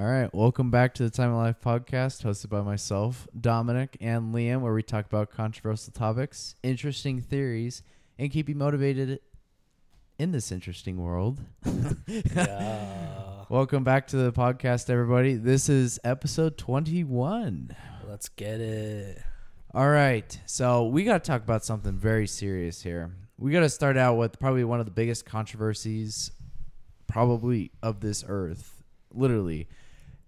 All right, welcome back to the Time of Life podcast, hosted by myself, Dominic, and Liam, where we talk about controversial topics, interesting theories, and keep you motivated in this interesting world. Yeah. welcome back to the podcast, everybody. This is episode 21. Let's get it. All right, so we got to talk about something very serious here. We got to start out with probably one of the biggest controversies, probably of this earth, literally.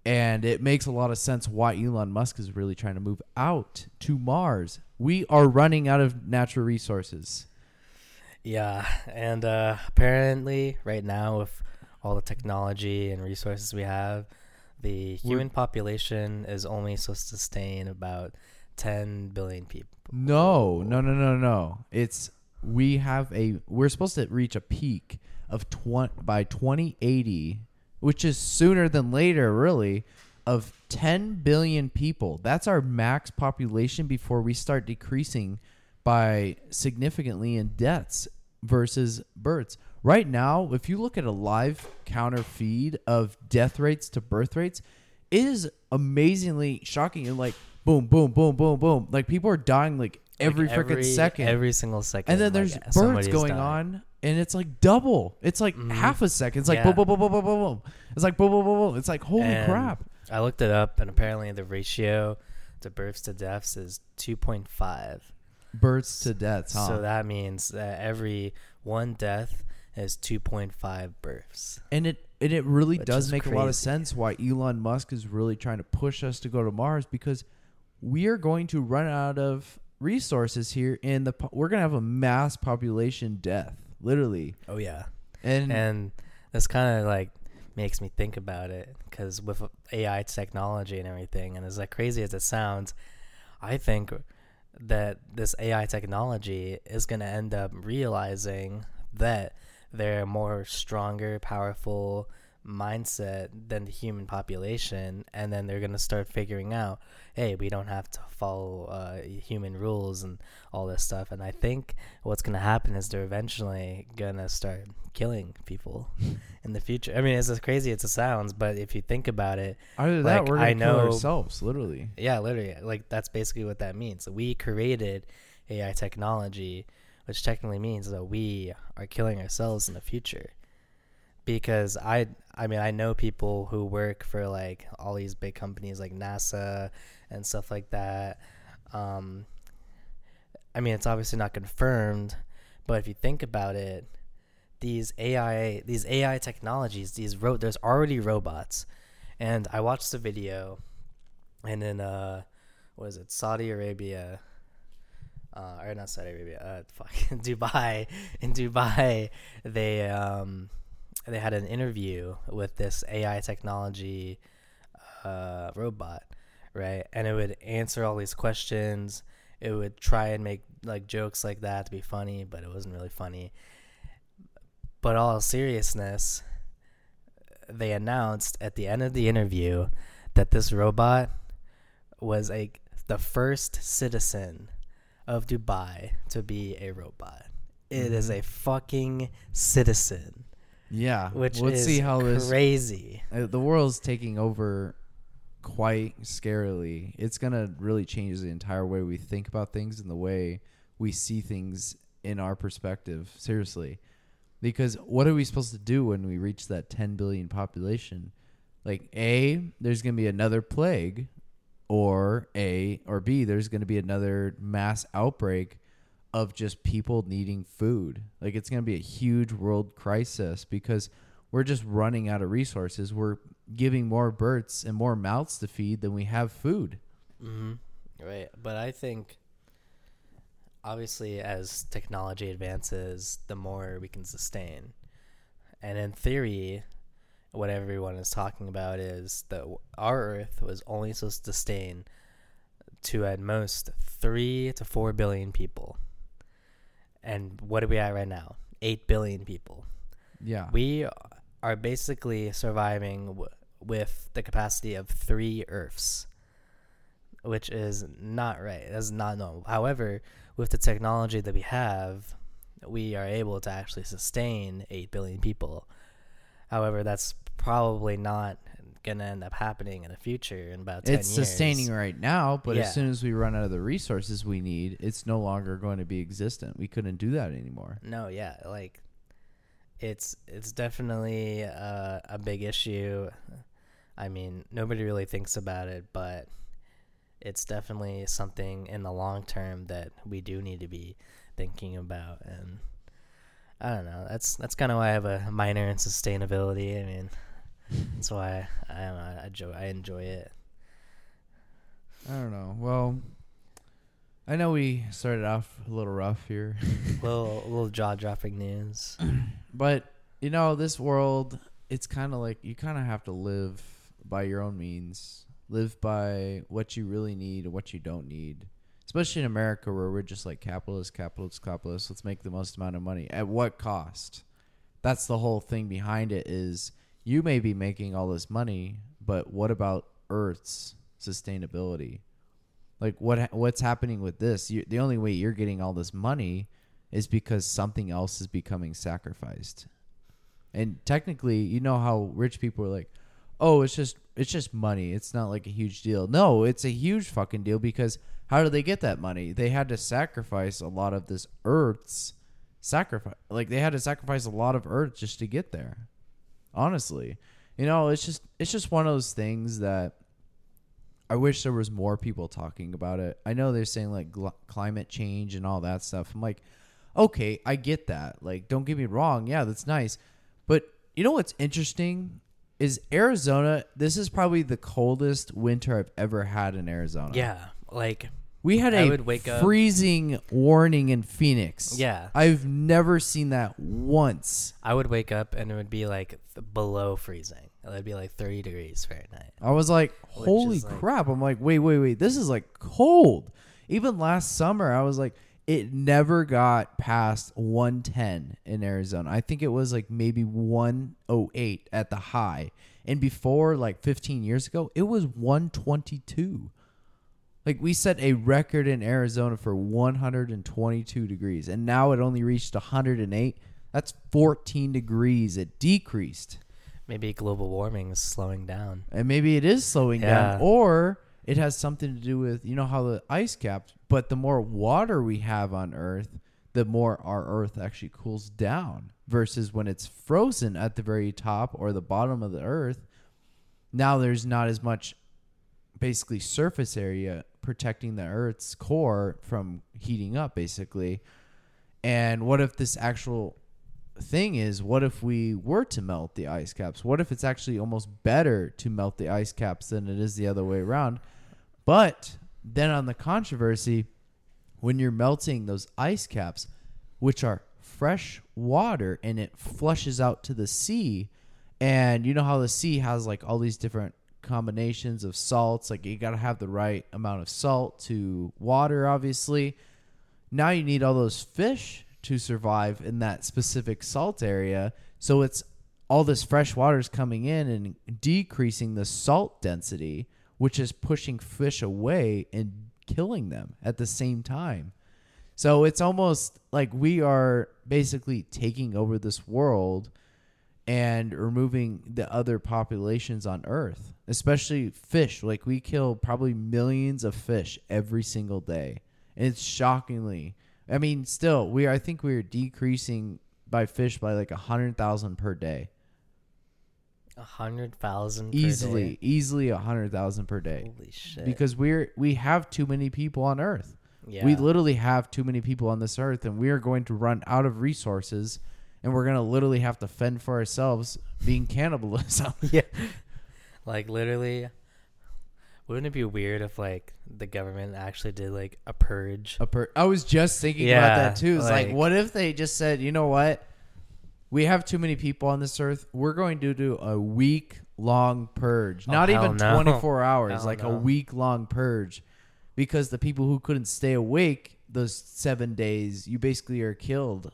And it makes a lot of sense why Elon Musk is really trying to move out to Mars. We are running out of natural resources. Yeah, and uh, apparently, right now, with all the technology and resources we have, the human population is only supposed to sustain about 10 billion people. No, no, no, no, no. It's we have a we're supposed to reach a peak of 20 by 2080, which is sooner than later, really, of 10 billion people. That's our max population before we start decreasing by significantly in deaths versus births. Right now, if you look at a live counter feed of death rates to birth rates, it is amazingly shocking and like boom, boom, boom, boom, boom. Like people are dying like every Like, freaking second. Every single second. and then like, there's births going dying. on and it's like double. It's like Mhm. half a second. It's like Yeah. boom, boom, boom, boom, boom, boom, boom. It's like boom, boom, boom, boom. It's like holy And crap. I looked it up, and apparently the ratio to births to deaths is 2.5. Births to deaths, huh? So that means that every one death is 2.5 births. and it and it really Which does make a lot of sense why Elon Musk is really trying to push us to go to Mars because we are going to run out of resources here and the po- we're going to have a mass population death literally Oh, yeah. and, and this kind of like makes me think about it because with AI technology and everything, and as like crazy as it sounds, I think that this AI technology is going to end up realizing that they're more stronger, powerful mindset than the human population, and then they're going to start figuring out, hey, we don't have to follow uh, human rules and all this stuff. And I think what's going to happen is they're eventually going to start killing people in the future. I mean, it's as crazy as it sounds, but if you think about it, either that we're going to kill know- ourselves literally yeah, literally, like that's basically what that means. We created AI technology, which technically means that we are killing ourselves in the future. Because I, I mean, I know people who work for like all these big companies like NASA and stuff like that. Um, I mean, it's obviously not confirmed, but if you think about it, these AI, these AI technologies, these ro- there's already robots, and I watched the video and in uh what is it saudi arabia uh or not saudi arabia uh fuck dubai in dubai they um they had an interview with this ai technology uh robot right and it would answer all these questions it would try and make like jokes like that to be funny but it wasn't really funny but all seriousness they announced at the end of the interview that this robot was a the first citizen of Dubai to be a robot. It is Mhm. a fucking citizen, yeah which let's is see how this crazy. uh, the world's taking over quite scarily. It's gonna really change the entire way we think about things and the way we see things in our perspective. Seriously, because what are we supposed to do when we reach that 10 billion population? Like a, there's gonna be another plague, or a or b, there's gonna be another mass outbreak of just people needing food. Like it's gonna be a huge world crisis because we're just running out of resources. We're giving more birds and more mouths to feed than we have food. hmm Right, but I think obviously as technology advances, the more we can sustain, and in theory, what everyone is talking about is that our Earth was only supposed to sustain to at most three to four billion people, and what are we at right now? Eight billion people. Yeah. We are basically surviving w- with the capacity of three Earths, which is not right. That's not normal. However, with the technology that we have, we are able to actually sustain 8 billion people. However, that's probably not gonna end up happening in the future in about 10 it's years. sustaining right now, but Yeah. as soon as we run out of the resources we need, it's no longer going to be existent. We couldn't do that anymore. No, yeah, like it's it's definitely uh, a big issue. I mean, nobody really thinks about it, but it's definitely something in the long term that we do need to be thinking about. And I don't know. That's that's kind of why I have a minor in sustainability. I mean, that's why I I, know, I enjoy I enjoy it. I don't know. Well, I know we started off a little rough here, little little jaw dropping news. but you know, this world, it's kind of like you kind of have to live by your own means, live by what you really need and what you don't need. Especially in America, where we're just like capitalist, capitalist, capitalist. Let's make the most amount of money. At what cost? That's the whole thing behind it. Is you may be making all this money, but what about Earth's sustainability? Like what what's happening with this? You, the only way you're getting all this money is because something else is becoming sacrificed. And technically, you know how rich people are like, "Oh, it's just it's just money. It's not like a huge deal." No, it's a huge fucking deal because how did they get that money? They had to sacrifice a lot of this earth's sacrifice. Like they had to sacrifice a lot of earth just to get there. Honestly, you know, it's just it's just one of those things that I wish there was more people talking about it. I know they're saying like gl- climate change and all that stuff. I'm like, okay, I get that. Like, don't get me wrong. Yeah, that's nice. But you know what's interesting is Arizona. This is probably the coldest winter I've ever had in Arizona. Yeah, like we had I a would wake up- freezing warning in Phoenix. Yeah. I've never seen that once. I would wake up and it would be like th- below freezing. It would be like 30 degrees Fahrenheit. I was like, Which holy is like- crap. I'm like, wait, wait, wait. This is like cold. Even last summer, I was like, it never got past 110 in Arizona. I think it was like maybe 108 at the high. And before, like 15 years ago, it was 122. Like we set a record in Arizona for 122 degrees, and now it only reached 108. That's 14 degrees. It decreased. Maybe global warming is slowing down. and maybe it is slowing Yeah. down or it has something to do with you know how the ice caps but the more water we have on earth the more our earth actually cools down versus when it's frozen at the very top or the bottom of the earth now there's not as much basically surface area protecting the earth's core from heating up basically. And what if this actual thing is what if we were to melt the ice caps? What if it's actually almost better to melt the ice caps than it is the other way around? But then on the controversy when you're melting those ice caps which are fresh water and it flushes out to the sea and you know how the sea has like all these different combinations of salts like you got to have the right amount of salt to water obviously now you need all those fish to survive in that specific salt area. So it's all this fresh water is coming in and decreasing the salt density, which is pushing fish away and killing them at the same time. So it's almost like we are basically taking over this world and removing the other populations on earth, especially fish. Like we kill probably millions of fish every single day. And it's shockingly I mean, still, we I think we're decreasing by fish by like a hundred thousand per day. A hundred thousand Easily, easily a hundred thousand per day. Holy shit! Because we're we have too many people on Earth. yeah, We literally have too many people on this Earth, and we are going to run out of resources, and we're gonna literally have to fend for ourselves, being cannibalism. yeah, like literally. Wouldn't it be weird if like the government actually did like a purge? a per- I was just thinking about that too. It's like, like- what if they just said, you know what? We have too many people on this earth. We're going to do a week long purge. Oh, Not even no. 24 hours, Hell like a week long purge. Because the people who couldn't stay awake those seven days, you basically are killed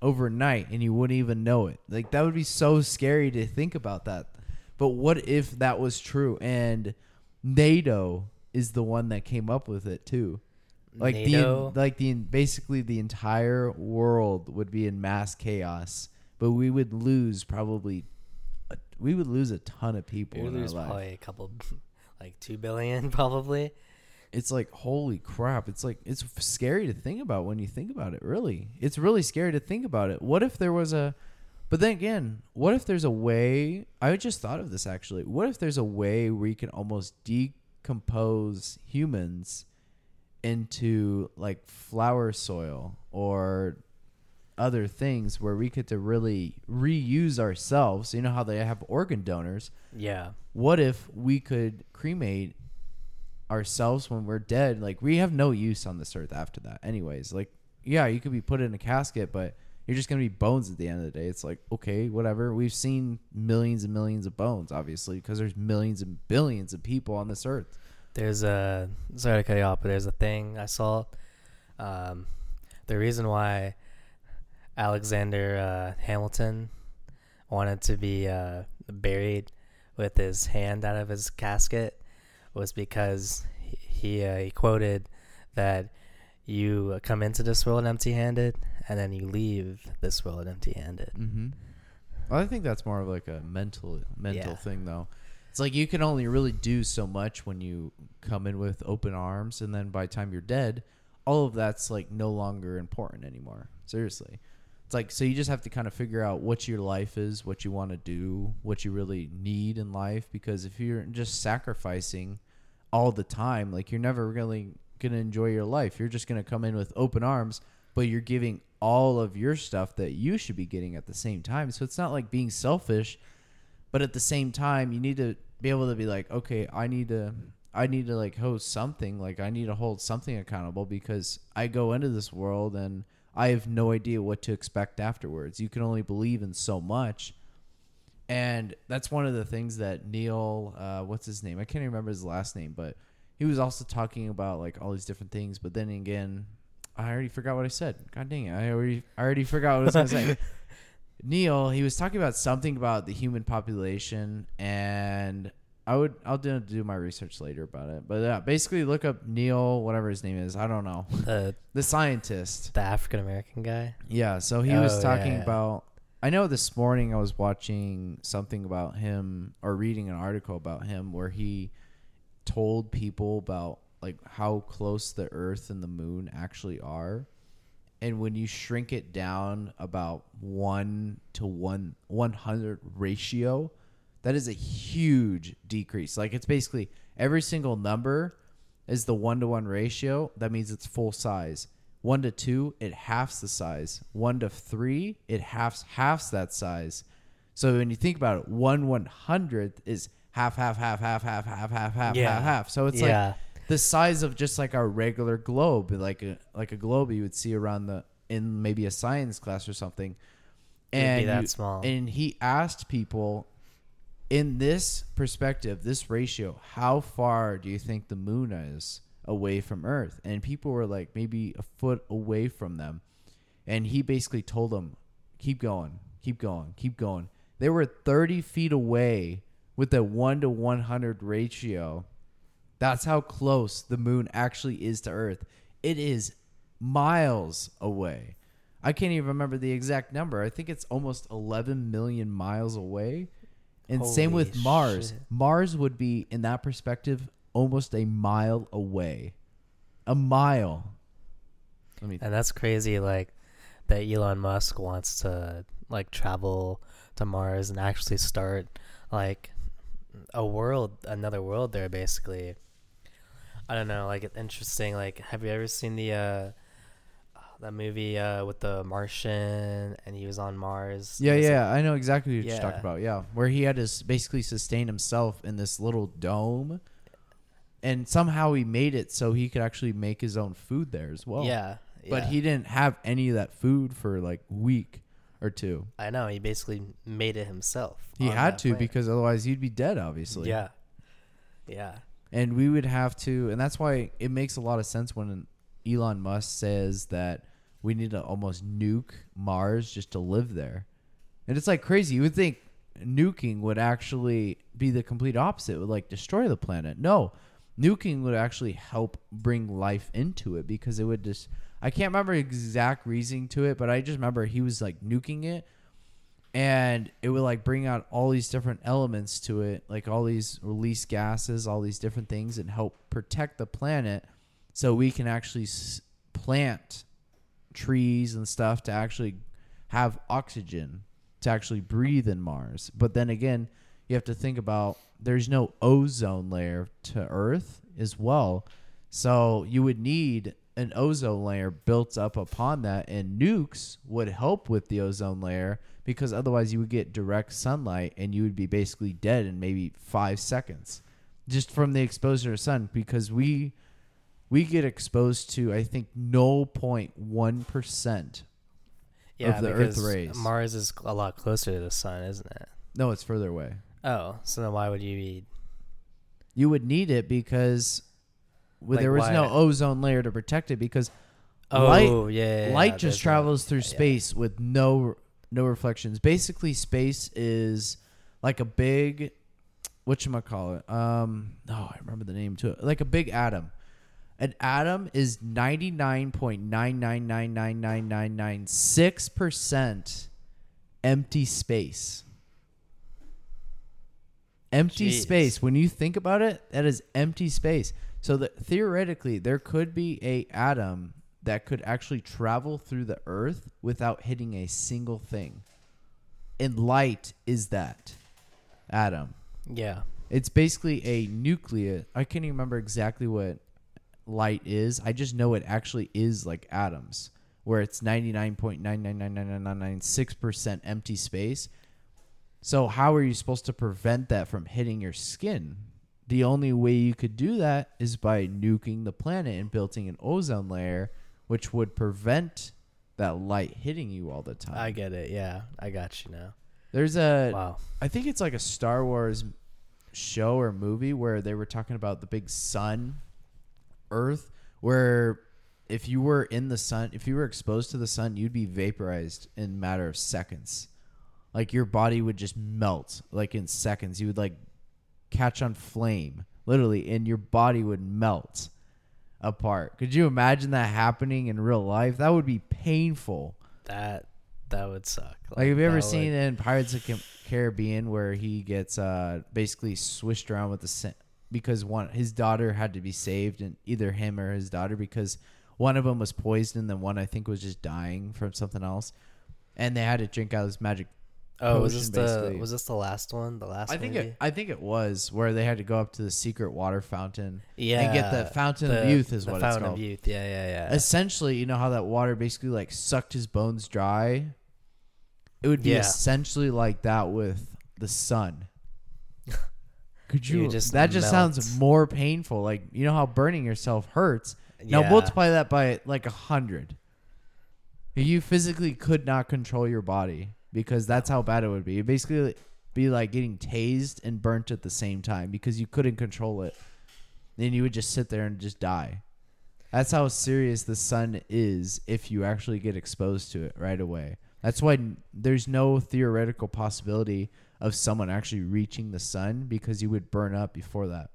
overnight and you wouldn't even know it. Like, that would be so scary to think about that. But what if that was true? And NATO is the one that came up with it too like NATO, the like the basically the entire world would be in mass chaos but we would lose probably a, we would lose a ton of people We lose probably a couple, like two billion, probably. It's like holy crap! It's like it's scary to think about when you think about it. Really, it's really scary to think about it. What if there was a, but then again, what if there's a way? I just thought of this actually. What if there's a way where you can almost decompose humans into like flower soil or other things where we get to really reuse ourselves. You know how they have organ donors. Yeah. What if we could cremate ourselves when we're dead? Like we have no use on this earth after that. Anyways, like yeah, you could be put in a casket, but you're just gonna be bones at the end of the day. It's like okay, whatever. We've seen millions and millions of bones, obviously, because there's millions and billions of people on this earth. There's a sorry to cut you off, but there's a thing I saw. Um, the reason why Alexander uh, Hamilton wanted to be uh, buried with his hand out of his casket was because he uh, he quoted that you come into this world empty-handed and then you leave this world empty-handed. Mm-hmm. Well, I think that's more of like a mental mental Yeah. thing, though. It's like you can only really do so much when you come in with open arms, and then by the time you're dead, all of that's like no longer important anymore. Seriously, it's like so you just have to kind of figure out what your life is, what you want to do, what you really need in life. Because if you're just sacrificing all the time, like you're never really gonna enjoy your life. You're just gonna come in with open arms, but you're giving all of your stuff that you should be getting at the same time. So it's not like being selfish, but at the same time, you need to be able to be like, okay, I need to, I need to like host something. Like I need to hold something accountable because I go into this world and I have no idea what to expect afterwards. You can only believe in so much. And that's one of the things that Neil, uh, what's his name? I can't remember his last name, but he was also talking about like all these different things. But then again, I already forgot what I said. God dang it! I already, I already forgot what I was gonna say. Neil, he was talking about something about the human population, and I would, I'll do, do my research later about it. But yeah, basically, look up Neil, whatever his name is. I don't know, The the scientist. the African American guy. Yeah, so he Oh, was talking yeah. about. I know this morning I was watching something about him or reading an article about him where he told people about like how close the Earth and the Moon actually are, and when you shrink it down about one to one one hundred ratio, that is a huge decrease. Like it's basically every single number is the one to one ratio. That means it's full size. One to two, it halves the size. One to three, it halves halves that size. So when you think about it, one one hundredth is half, half, half, half, half, half, half, half, Yeah. half, half. So it's yeah. like the size of just like our regular globe, like a like a globe you would see around the in maybe a science class or something. And that you- small. And he asked people in this perspective, this ratio, how far do you think the moon is away from Earth? And people were like maybe a foot away from them. And he basically told them, keep going, keep going, keep going. They were 30 feet away with a 1 to 100 ratio. That's how close the moon actually is to Earth. It is miles away. I can't even remember the exact number. I think it's almost 11 million miles away. And same with Mars. shit. Mars would be, in that perspective, almost a mile away. A mile. Let me. And that's crazy, like that Elon Musk wants to like travel to Mars and actually start like a world, another world there. Basically, I don't know. Like interesting. Like, have you ever seen the uh that movie uh with the Martian and he was on Mars? Yeah, was, like- yeah, I know exactly what you're talking about. Yeah, where he had to basically sustain himself in this little dome, and somehow he made it so he could actually make his own food there as well. yeah, but yeah. he didn't have any of that food for like week or two. I know he basically made it himself. He had to planet. because otherwise he'd be dead, obviously. yeah, yeah, and we would have to, and that's why it makes a lot of sense when Elon Musk says that we need to almost nuke Mars just to live there. And it's like crazy. You would think nuking would actually be the complete opposite, it would like destroy the planet. No, nuking would actually help bring life into it because it would just. I can't remember exact reasoning to it, but I just remember he was like nuking it and it would like bring out all these different elements to it, like all these release gases, all these different things, and help protect the planet, so we can actually s- plant trees and stuff to actually have oxygen to actually breathe in Mars. But then again, you have to think about there's no ozone layer to Earth as well. So you would need an ozone layer built up upon that, and nukes would help with the ozone layer because otherwise you would get direct sunlight and you would be basically dead in maybe five seconds just from the exposure to sun because we we get exposed to I think 0.1 percent Yeah, the Earth because rays. Mars is a lot closer to the sun, isn't it? No, it's further away. Oh, so then why would you be? You would need it because well, Like there was no ozone layer to protect it because Oh, light yeah, yeah, yeah, light there's just travels through yeah. space with no no reflections. Basically, space is like a big what you call it? Um, oh, I remember the name to it. Like a big atom. An atom is ninety nine point nine nine nine nine nine nine nine six percent empty space. Empty Jeez. space. When you think about it, that is empty space. So that theoretically, there could be a atom that could actually travel through the Earth without hitting a single thing. And light is that atom. Yeah, It's basically a nucleus. I can't even remember exactly what light is. I just know it actually is like atoms, where it's 99.9999996% empty space. So, how are you supposed to prevent that from hitting your skin? The only way you could do that is by nuking the planet and building an ozone layer, which would prevent that light hitting you all the time. I get it. Yeah, I got you now. There's a Wow. I think it's like a Star Wars show or movie where they were talking about the big sun, Earth, where if you were in the sun, if you were exposed to the sun, you'd be vaporized in a matter of seconds. Like your body would just melt like in seconds. You would like catch on flame, literally, and your body would melt apart. Could you imagine that happening in real life? That would be painful. That that would suck. Like, have you ever seen would- in Pirates of Ca- Caribbean where he gets uh basically swished around with the because one his daughter had to be saved and either him or his daughter because one of them was poisoned and then one I think was just dying from something else, and they had to drink out of this magic. Oh, was this the basically. was this the last one? The last I think movie? it, I think it was where they had to go up to the secret water fountain yeah, and get the fountain of youth is the what it's fountain called. of youth. Yeah, yeah, yeah. Essentially, you know how that water basically like sucked his bones dry. It would be Yeah. essentially like that with the sun. Could You you? just that just sounds more painful. Like you know how burning yourself hurts. Now Yeah. multiply that by like a hundred. You physically could not control your body because that's how bad it would be. You basically be like getting tased and burnt at the same time because you couldn't control it. Then you would just sit there and just die. That's how serious the sun is if you actually get exposed to it right away. That's why there's no theoretical possibility of someone actually reaching the sun because you would burn up before that.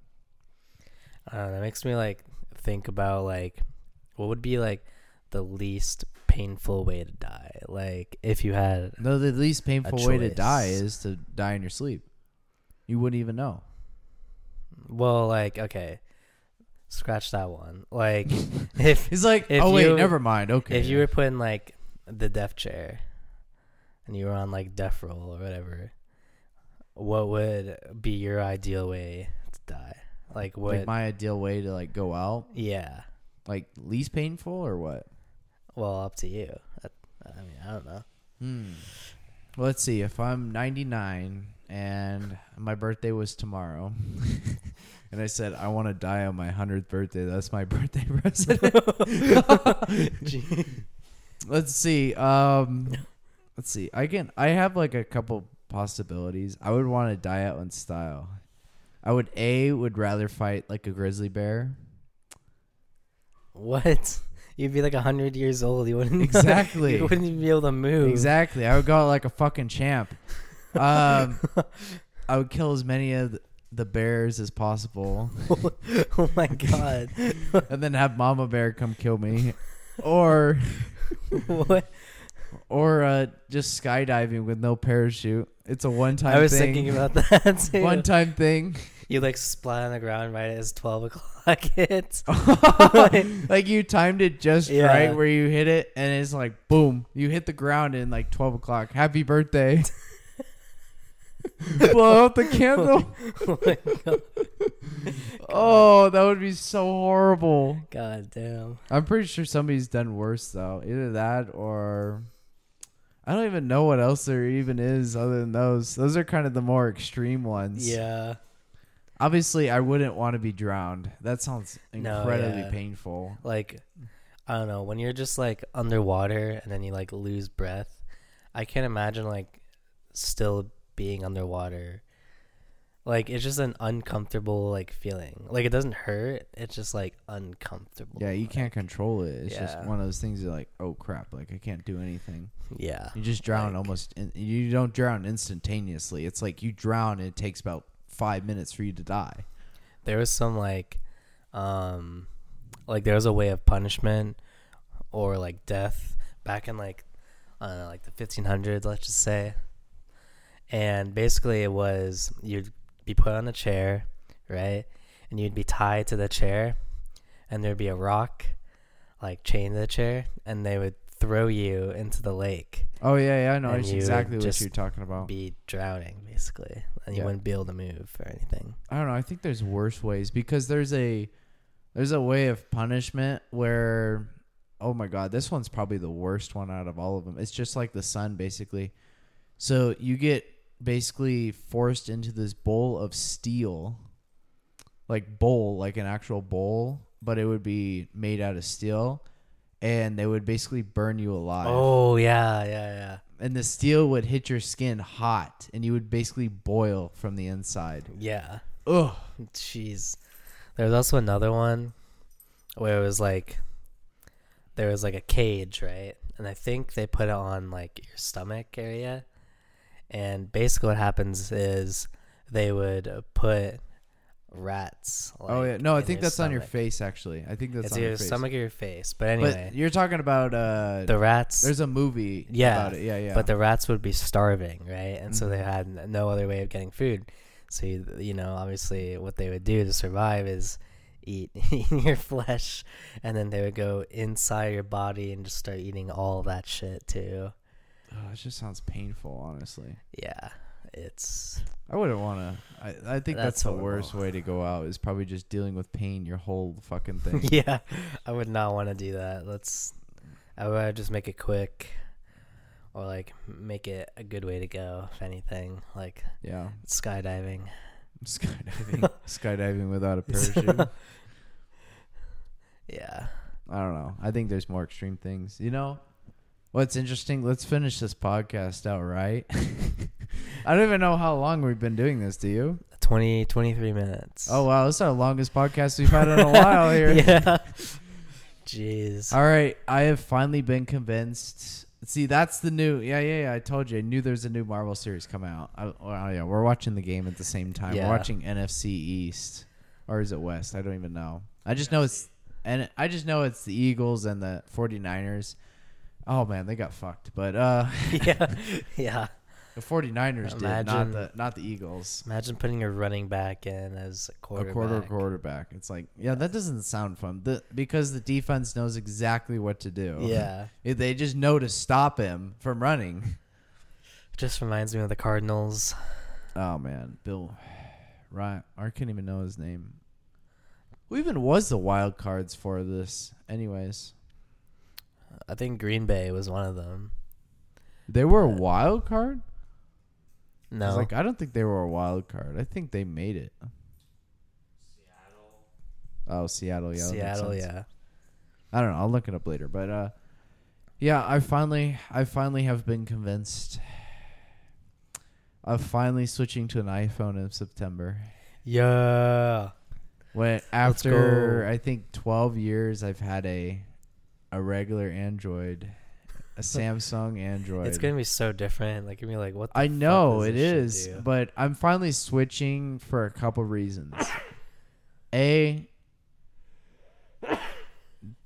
Don't that makes me like think about like what would be like the least painful way to die. Like if you had No, the least painful way to die is to die in your sleep. You wouldn't even know. well, like okay, scratch that one. Like if He's like, If oh wait, you- never mind. Okay. if you were put in like the death chair and you were on like death roll or whatever, what would be your ideal way to die? Like what? like my ideal way to like go out, yeah. like least painful or what? Well, up to you. I, I mean, I don't know. Hmm. Well, let's see. If I'm 99 and my birthday was tomorrow, and I said I want to die on my 100th birthday, that's my birthday present. let's see. Um, let's see. I can. I have like a couple possibilities. I would want to die out in style. I would a would rather fight like a grizzly bear. What? You'd be like hundred years old. You wouldn't Exactly. you wouldn't even be able to move. Exactly. I would go out like a fucking champ. Um, I would kill as many of the- bears as possible, oh my god. and then have Mama Bear come kill me, or what? or uh, just skydiving with no parachute. It's a one-time. I was thing. thinking about that one-time thing. You like splat on the ground right as twelve o'clock hits. like you timed it just Yeah. right where you hit it, and it's like boom, you hit the ground in like twelve o'clock. Happy birthday! Blow out the candle. oh. Oh, that would be so horrible. God damn. I'm pretty sure somebody's done worse though. Either that or I don't even know what else there even is other than those. Those are kind of the more extreme ones. Yeah. Obviously, I wouldn't want to be drowned. That sounds No, incredibly yeah. painful. Like I don't know, when you're just like underwater and then you like lose breath, I can't imagine like still being underwater. Like it's just an uncomfortable like feeling. Like it doesn't hurt, it's just like uncomfortable. Yeah, you can't control it. It's just Yeah. one of those things. You're like, oh crap! Like I can't do anything. Yeah. You just drown Like- almost. In, you don't drown instantaneously. It's like you drown and it takes about five minutes for you to die. there was some like um like there was a way of punishment or like death back in like I don't know, like the 1500s let's just say and basically it was you'd be put on a chair right and you'd be tied to the chair and there'd be a rock like chained to the chair and they would throw you into the lake Oh yeah, yeah. I know And you exactly what you're talking about. be drowning basically and you Yeah. wouldn't be able to move or anything I don't know. I think there's worse ways because there's a there's a way of punishment where oh my god, this one's probably the worst one out of all of them. It's just like the sun basically. So you get basically forced into this bowl of steel. Like bowl, like an actual bowl, but it would be made out of steel and they would basically burn you alive. oh yeah yeah yeah And the steel would hit your skin hot and you would basically boil from the inside. yeah Ugh. Jeez. There was also another one where it was like there was like a cage, right? And I think they put it on like your stomach area. And basically what happens is they would put rats. oh yeah, no, I think that's on your face actually. I think that's It's on your your face. stomach or your face. But anyway, But you're talking about uh, the rats there's a movie Yeah, about it. Yeah, yeah. But the rats would be starving, right? And so they Mhm. had no other way of getting food. So you, you know, obviously, what they would do to survive is eat your flesh, and then they would go inside your body and just start eating all that shit too. oh, it just sounds painful, honestly. Yeah, it's I wouldn't want to. I, I think That's that's, the worst way to go out. Is probably just dealing with pain your whole fucking thing. yeah. I would not want to do that. Let's. I would just make it quick, or like make it a good way to go. If anything, like yeah. skydiving. Skydiving. Skydiving without a parachute. Yeah. I don't know. I think there's more extreme things. You know, what's interesting? Let's finish this podcast out right. I don't even know how long we've been doing this. Do you? 20, 23 minutes. Oh wow, this is our longest podcast we've had in a while here. yeah. Jeez. All right, I have finally been convinced. See, that's the new. Yeah, yeah, yeah. I told you. I knew there's a new Marvel series coming out. I, oh yeah, we're watching the game at the same time. Yeah. We're watching NFC East, or is it West? I don't even know. I just know it's and I just know it's the Eagles and the 49ers. Oh man, they got fucked. But uh yeah. Yeah. The 49ers did, not the not the Eagles. Imagine putting a running back in as a quarterback. A quarter quarterback. It's like, yeah, that doesn't sound fun. The, because the defense knows exactly what to do. Yeah. If they just know to stop him from running. Just reminds me of the Cardinals. Oh man, Bill, right? I can't even know his name. Who even was the wild cards for this? Anyways, I think Green Bay was one of them. they were a wild card. I No. was like, I don't think they were a wild card. I think they made it. Oh, Seattle, yeah, Seattle, yeah. I don't know. I'll look it up later. But uh, yeah, I finally, I finally have been convinced. Of finally switching to an iPhone in September. Yeah. When after. I think twelve years, I've had a a regular Android, a Samsung Android. It's gonna be so different. Like, gonna be like, what? The I know it is, but I'm finally switching for a couple reasons. A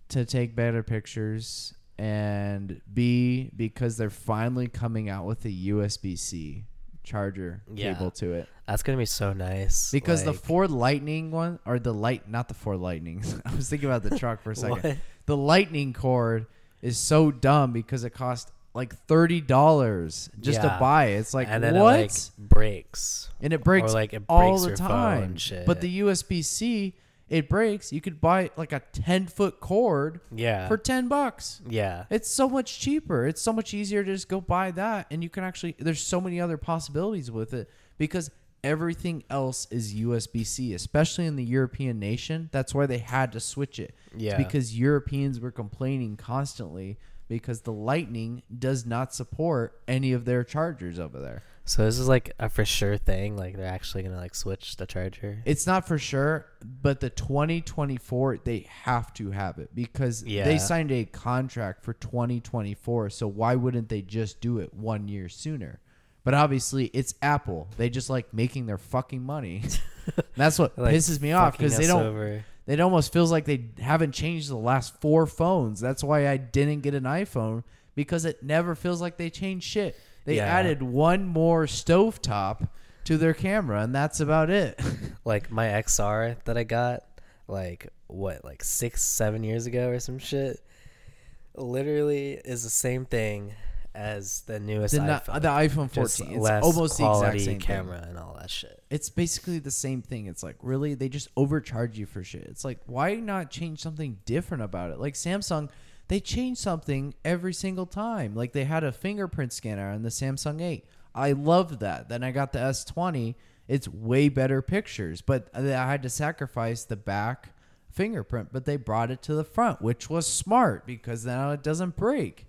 to take better pictures and B because they're finally coming out with a USB C charger Yeah. cable to it. That's gonna be so nice. Because the like- Ford Lightning one or the light not the Ford Lightning. I was thinking about the truck for a second. The Lightning cord is so dumb because it costs like thirty dollars just Yeah. to buy it. It's like and then what? it like breaks. and it breaks or like it all breaks the your phone time. and shit. But the USB C, it breaks. You could buy like a ten foot cord yeah, for ten bucks. yeah, It's so much cheaper. It's so much easier to just go buy that, and you can actually. There's so many other possibilities with it because everything else is USB C, especially in the European nation. That's why they had to switch it. It's Yeah. because Europeans were complaining constantly because the Lightning does not support any of their chargers over there. So this is like a for sure thing. Like they're actually gonna like switch the charger. It's not for sure, but the 2024 they have to have it because Yeah. they signed a contract for 2024. So why wouldn't they just do it one year sooner? But obviously, it's Apple. They just like making their fucking money. That's what Like, pisses me off because they don't. over. It almost feels like they haven't changed the last four phones. That's why I didn't get an iPhone because it never feels like they changed shit. They Yeah. added one more stovetop to their camera, and that's about it. like my XR that I got, like what, like six, seven years ago or some shit. Literally is the same thing as the newest the, iPhone. the iPhone Just 14. It's almost the exact same camera Thing. and all that shit. It's basically the same thing. It's like really they just overcharge you for shit. It's like why not change something different about it? Like Samsung, they change something every single time. Like they had a fingerprint scanner on the Samsung 8. I loved that. Then I got the S20. It's way better pictures, but I had to sacrifice the back fingerprint, but they brought it to the front, which was smart because now it doesn't break.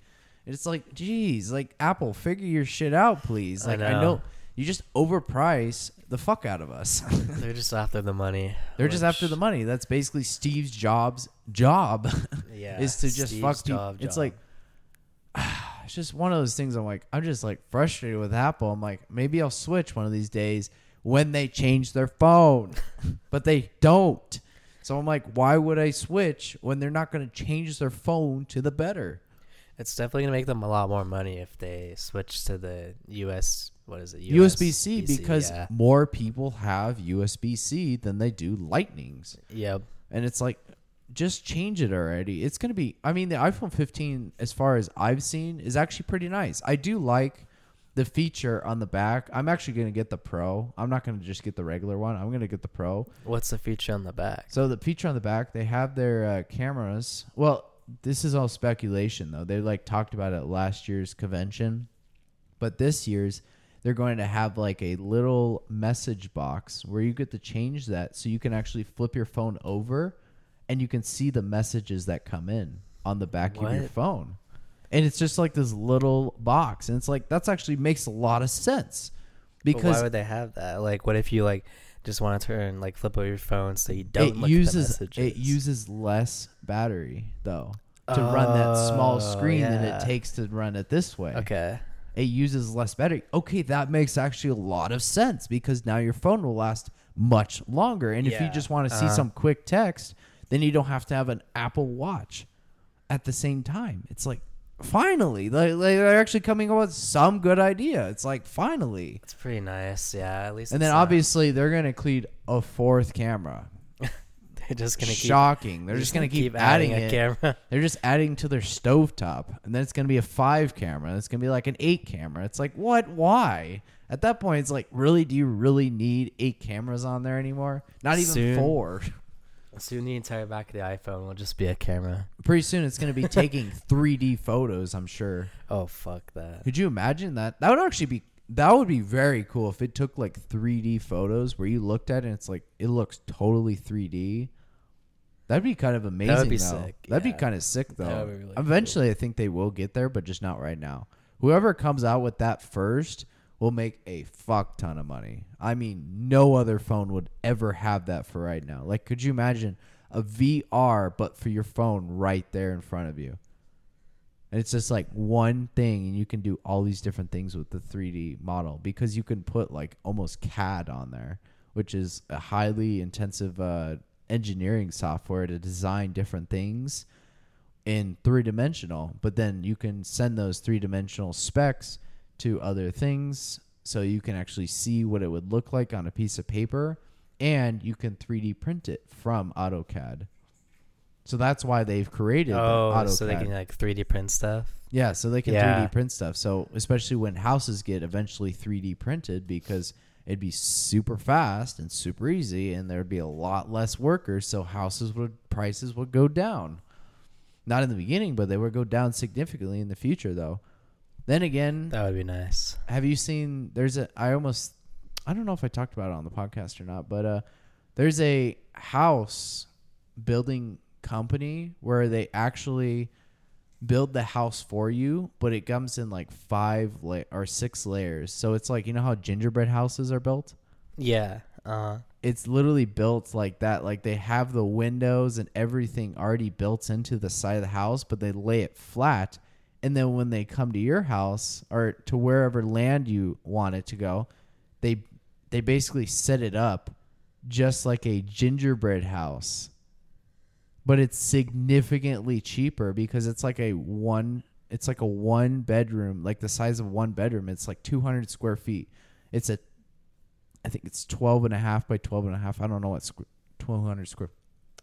It's like, geez, like Apple, figure your shit out, please. Like I know, know. you just overprice the fuck out of us. They're just after the money. They're just after the money. That's basically Steve's job's job. Yeah, is to just Steve's fuck people. It's like it's just one of those things. I'm like, I'm just like frustrated with Apple. I'm like, maybe I'll switch one of these days when they change their phone, but they don't. So I'm like, why would I switch when they're not going to change their phone to the better? It's definitely gonna make them a lot more money if they switch to the US. What is it? USB C because yeah. more people have USB C than they do Lightnings. Yep. And it's like, just change it already. It's going to be, I mean, the iPhone 15, as far as I've seen, is actually pretty nice. I do like the feature on the back. I'm actually going to get the Pro. I'm not going to just get the regular one. I'm going to get the Pro. What's the feature on the back? So the feature on the back, they have their uh, cameras. Well, this is all speculation though. They like talked about it last year's convention, but this year's they're going to have like a little message box where you get to change that so you can actually flip your phone over and you can see the messages that come in on the back of your phone. And it's just like this little box and it's like that's actually makes a lot of sense. But Because why would they have that? Like, what if you like just want to turn like flip over your phone so you don't it look uses at the messages? it uses less battery though to run that small Oh, screen than it takes to run it this way. Okay. It uses less battery. Okay, that makes actually a lot of sense because now your phone will last much longer. And if you just want to see Uh-huh. some quick text, then you don't have to have an Apple Watch at the same time. It's like finally, like, they're actually coming up with some good idea. It's like finally. It's pretty nice. Yeah. At least. And then not- obviously they're gonna include a fourth camera. They're just gonna keep. Shocking. They're just gonna keep, adding, a it. camera. They're just adding to their stovetop, and then it's gonna be a five camera. It's gonna be like an eight camera. It's like what? Why? At that point, it's like, really? Do you really need eight cameras on there anymore? Not even Soon. four. Soon the entire back of the iPhone will just be a camera. Pretty soon, it's gonna be taking 3D photos. I'm sure. Oh fuck that. Could you imagine that? That would actually be. That would be very cool if it took like 3D photos where you looked at it and it's like it looks totally 3D. That'd be kind of amazing. That'd be though. sick, That'd be kind of sick though. That would be really cool. Eventually, I think they will get there, but just not right now. Whoever comes out with that first will make a fuck ton of money. I mean, no other phone would ever have that for right now. Like, could you imagine a VR but for your phone right there in front of you? And it's just like one thing, and you can do all these different things with the 3D model because you can put like almost CAD on there, which is a highly intensive uh, engineering software to design different things. in three dimensional, but then you can send those three dimensional specs to other things so you can actually see what it would look like on a piece of paper and you can 3D print it from AutoCAD. So that's why they've created the Oh, AutoCAD. so they can like 3D print stuff. Yeah, so they can Yeah. 3D print stuff. So especially when houses get eventually 3D printed because it'd be super fast and super easy and there'd be a lot less workers, so houses would prices would go down. Not in the beginning, but they would go down significantly in the future though. Then again, That would be nice. have you seen there's a I almost I don't know if I talked about it on the podcast or not, but uh there's a house building company where they actually build the house for you, but it comes in like five la- or six layers. So it's like you know how gingerbread houses are built? Yeah. Uh. It's literally built like that. Like they have the windows and everything already built into the side of the house, but they lay it flat. And then when they come to your house or to wherever land you want it to go, they they basically set it up just like a gingerbread house. But it's significantly cheaper because it's like a one it's like a one bedroom, like the size of one bedroom. It's like 200 square feet. It's a I think it's 12 and a half by 12 and a half. I don't know what squ- 1200 square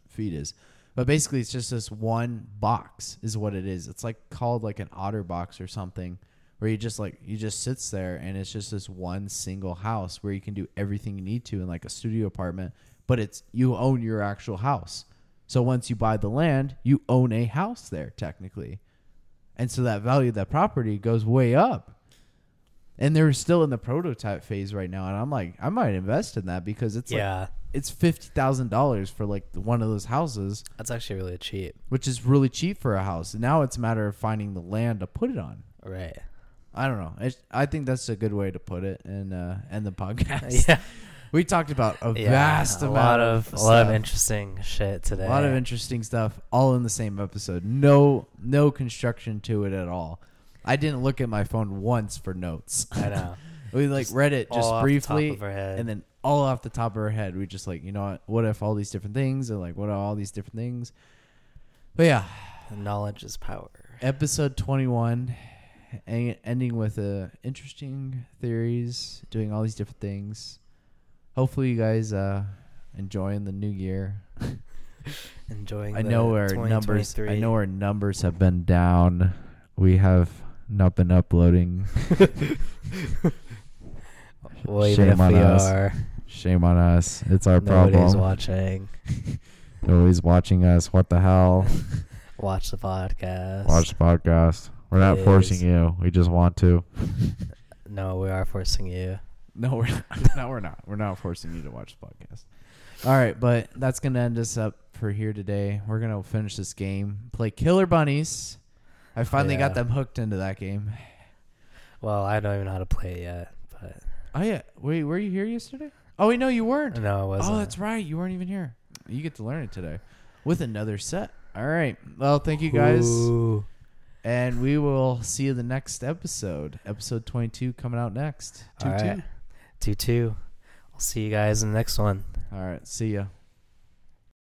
feet is. But basically it's just this one box is what it is. It's like called like an otter box or something where you just like you just sits there and it's just this one single house where you can do everything you need to in like a studio apartment, but it's you own your actual house. So once you buy the land, you own a house there technically. And so that value of that property goes way up. And they're still in the prototype phase right now, and I'm like, I might invest in that because it's like yeah. it's fifty thousand dollars for like one of those houses, That's actually really cheap. which is really cheap for a house. And now it's a matter of finding the land to put it on. Right. I don't know. It's, I think that's a good way to put it and uh, end the podcast. Yeah. We talked about a yeah. vast a amount lot of, of a lot of interesting shit today. a lot of interesting stuff, all in the same episode. No, no construction to it at all. I didn't look at my phone once for notes. I know. we like read it just off the top briefly, of our head. and then all off the top of our head, we just like, you know what? What if all these different things, and like, what are all these different things? But yeah, Knowledge is power. episode twenty-one, ending with uh, interesting theories, doing all these different things. Hopefully, you guys uh, enjoying the new year. Enjoying. I the know our numbers. I know our numbers have been down. We have not been uploading. Well, Shame on us. are, Shame on us. It's our problem. nobody's problem. watching. Nobody's watching us. What the hell? Watch the podcast. Watch the podcast. We're not forcing you. We just want to. No, we are forcing you. No, we're not. no, we're not. We're not forcing you to watch the podcast. All right, but that's gonna end us up for here today. We're gonna finish this game. Play Killer Bunnies. I finally got them hooked into that game. Well, I don't even know how to play it yet, but Oh yeah. Wait, were you here yesterday? Oh wait, no, you weren't. no, it oh, wasn't. Oh, that's right. You weren't even here. You get to learn it today with another set. All right. Well, thank you guys. Ooh. And we will see you the next episode. Episode 22 coming out next. 2 All 2. right. Two two. I'll see you guys in the next one. All right. See ya.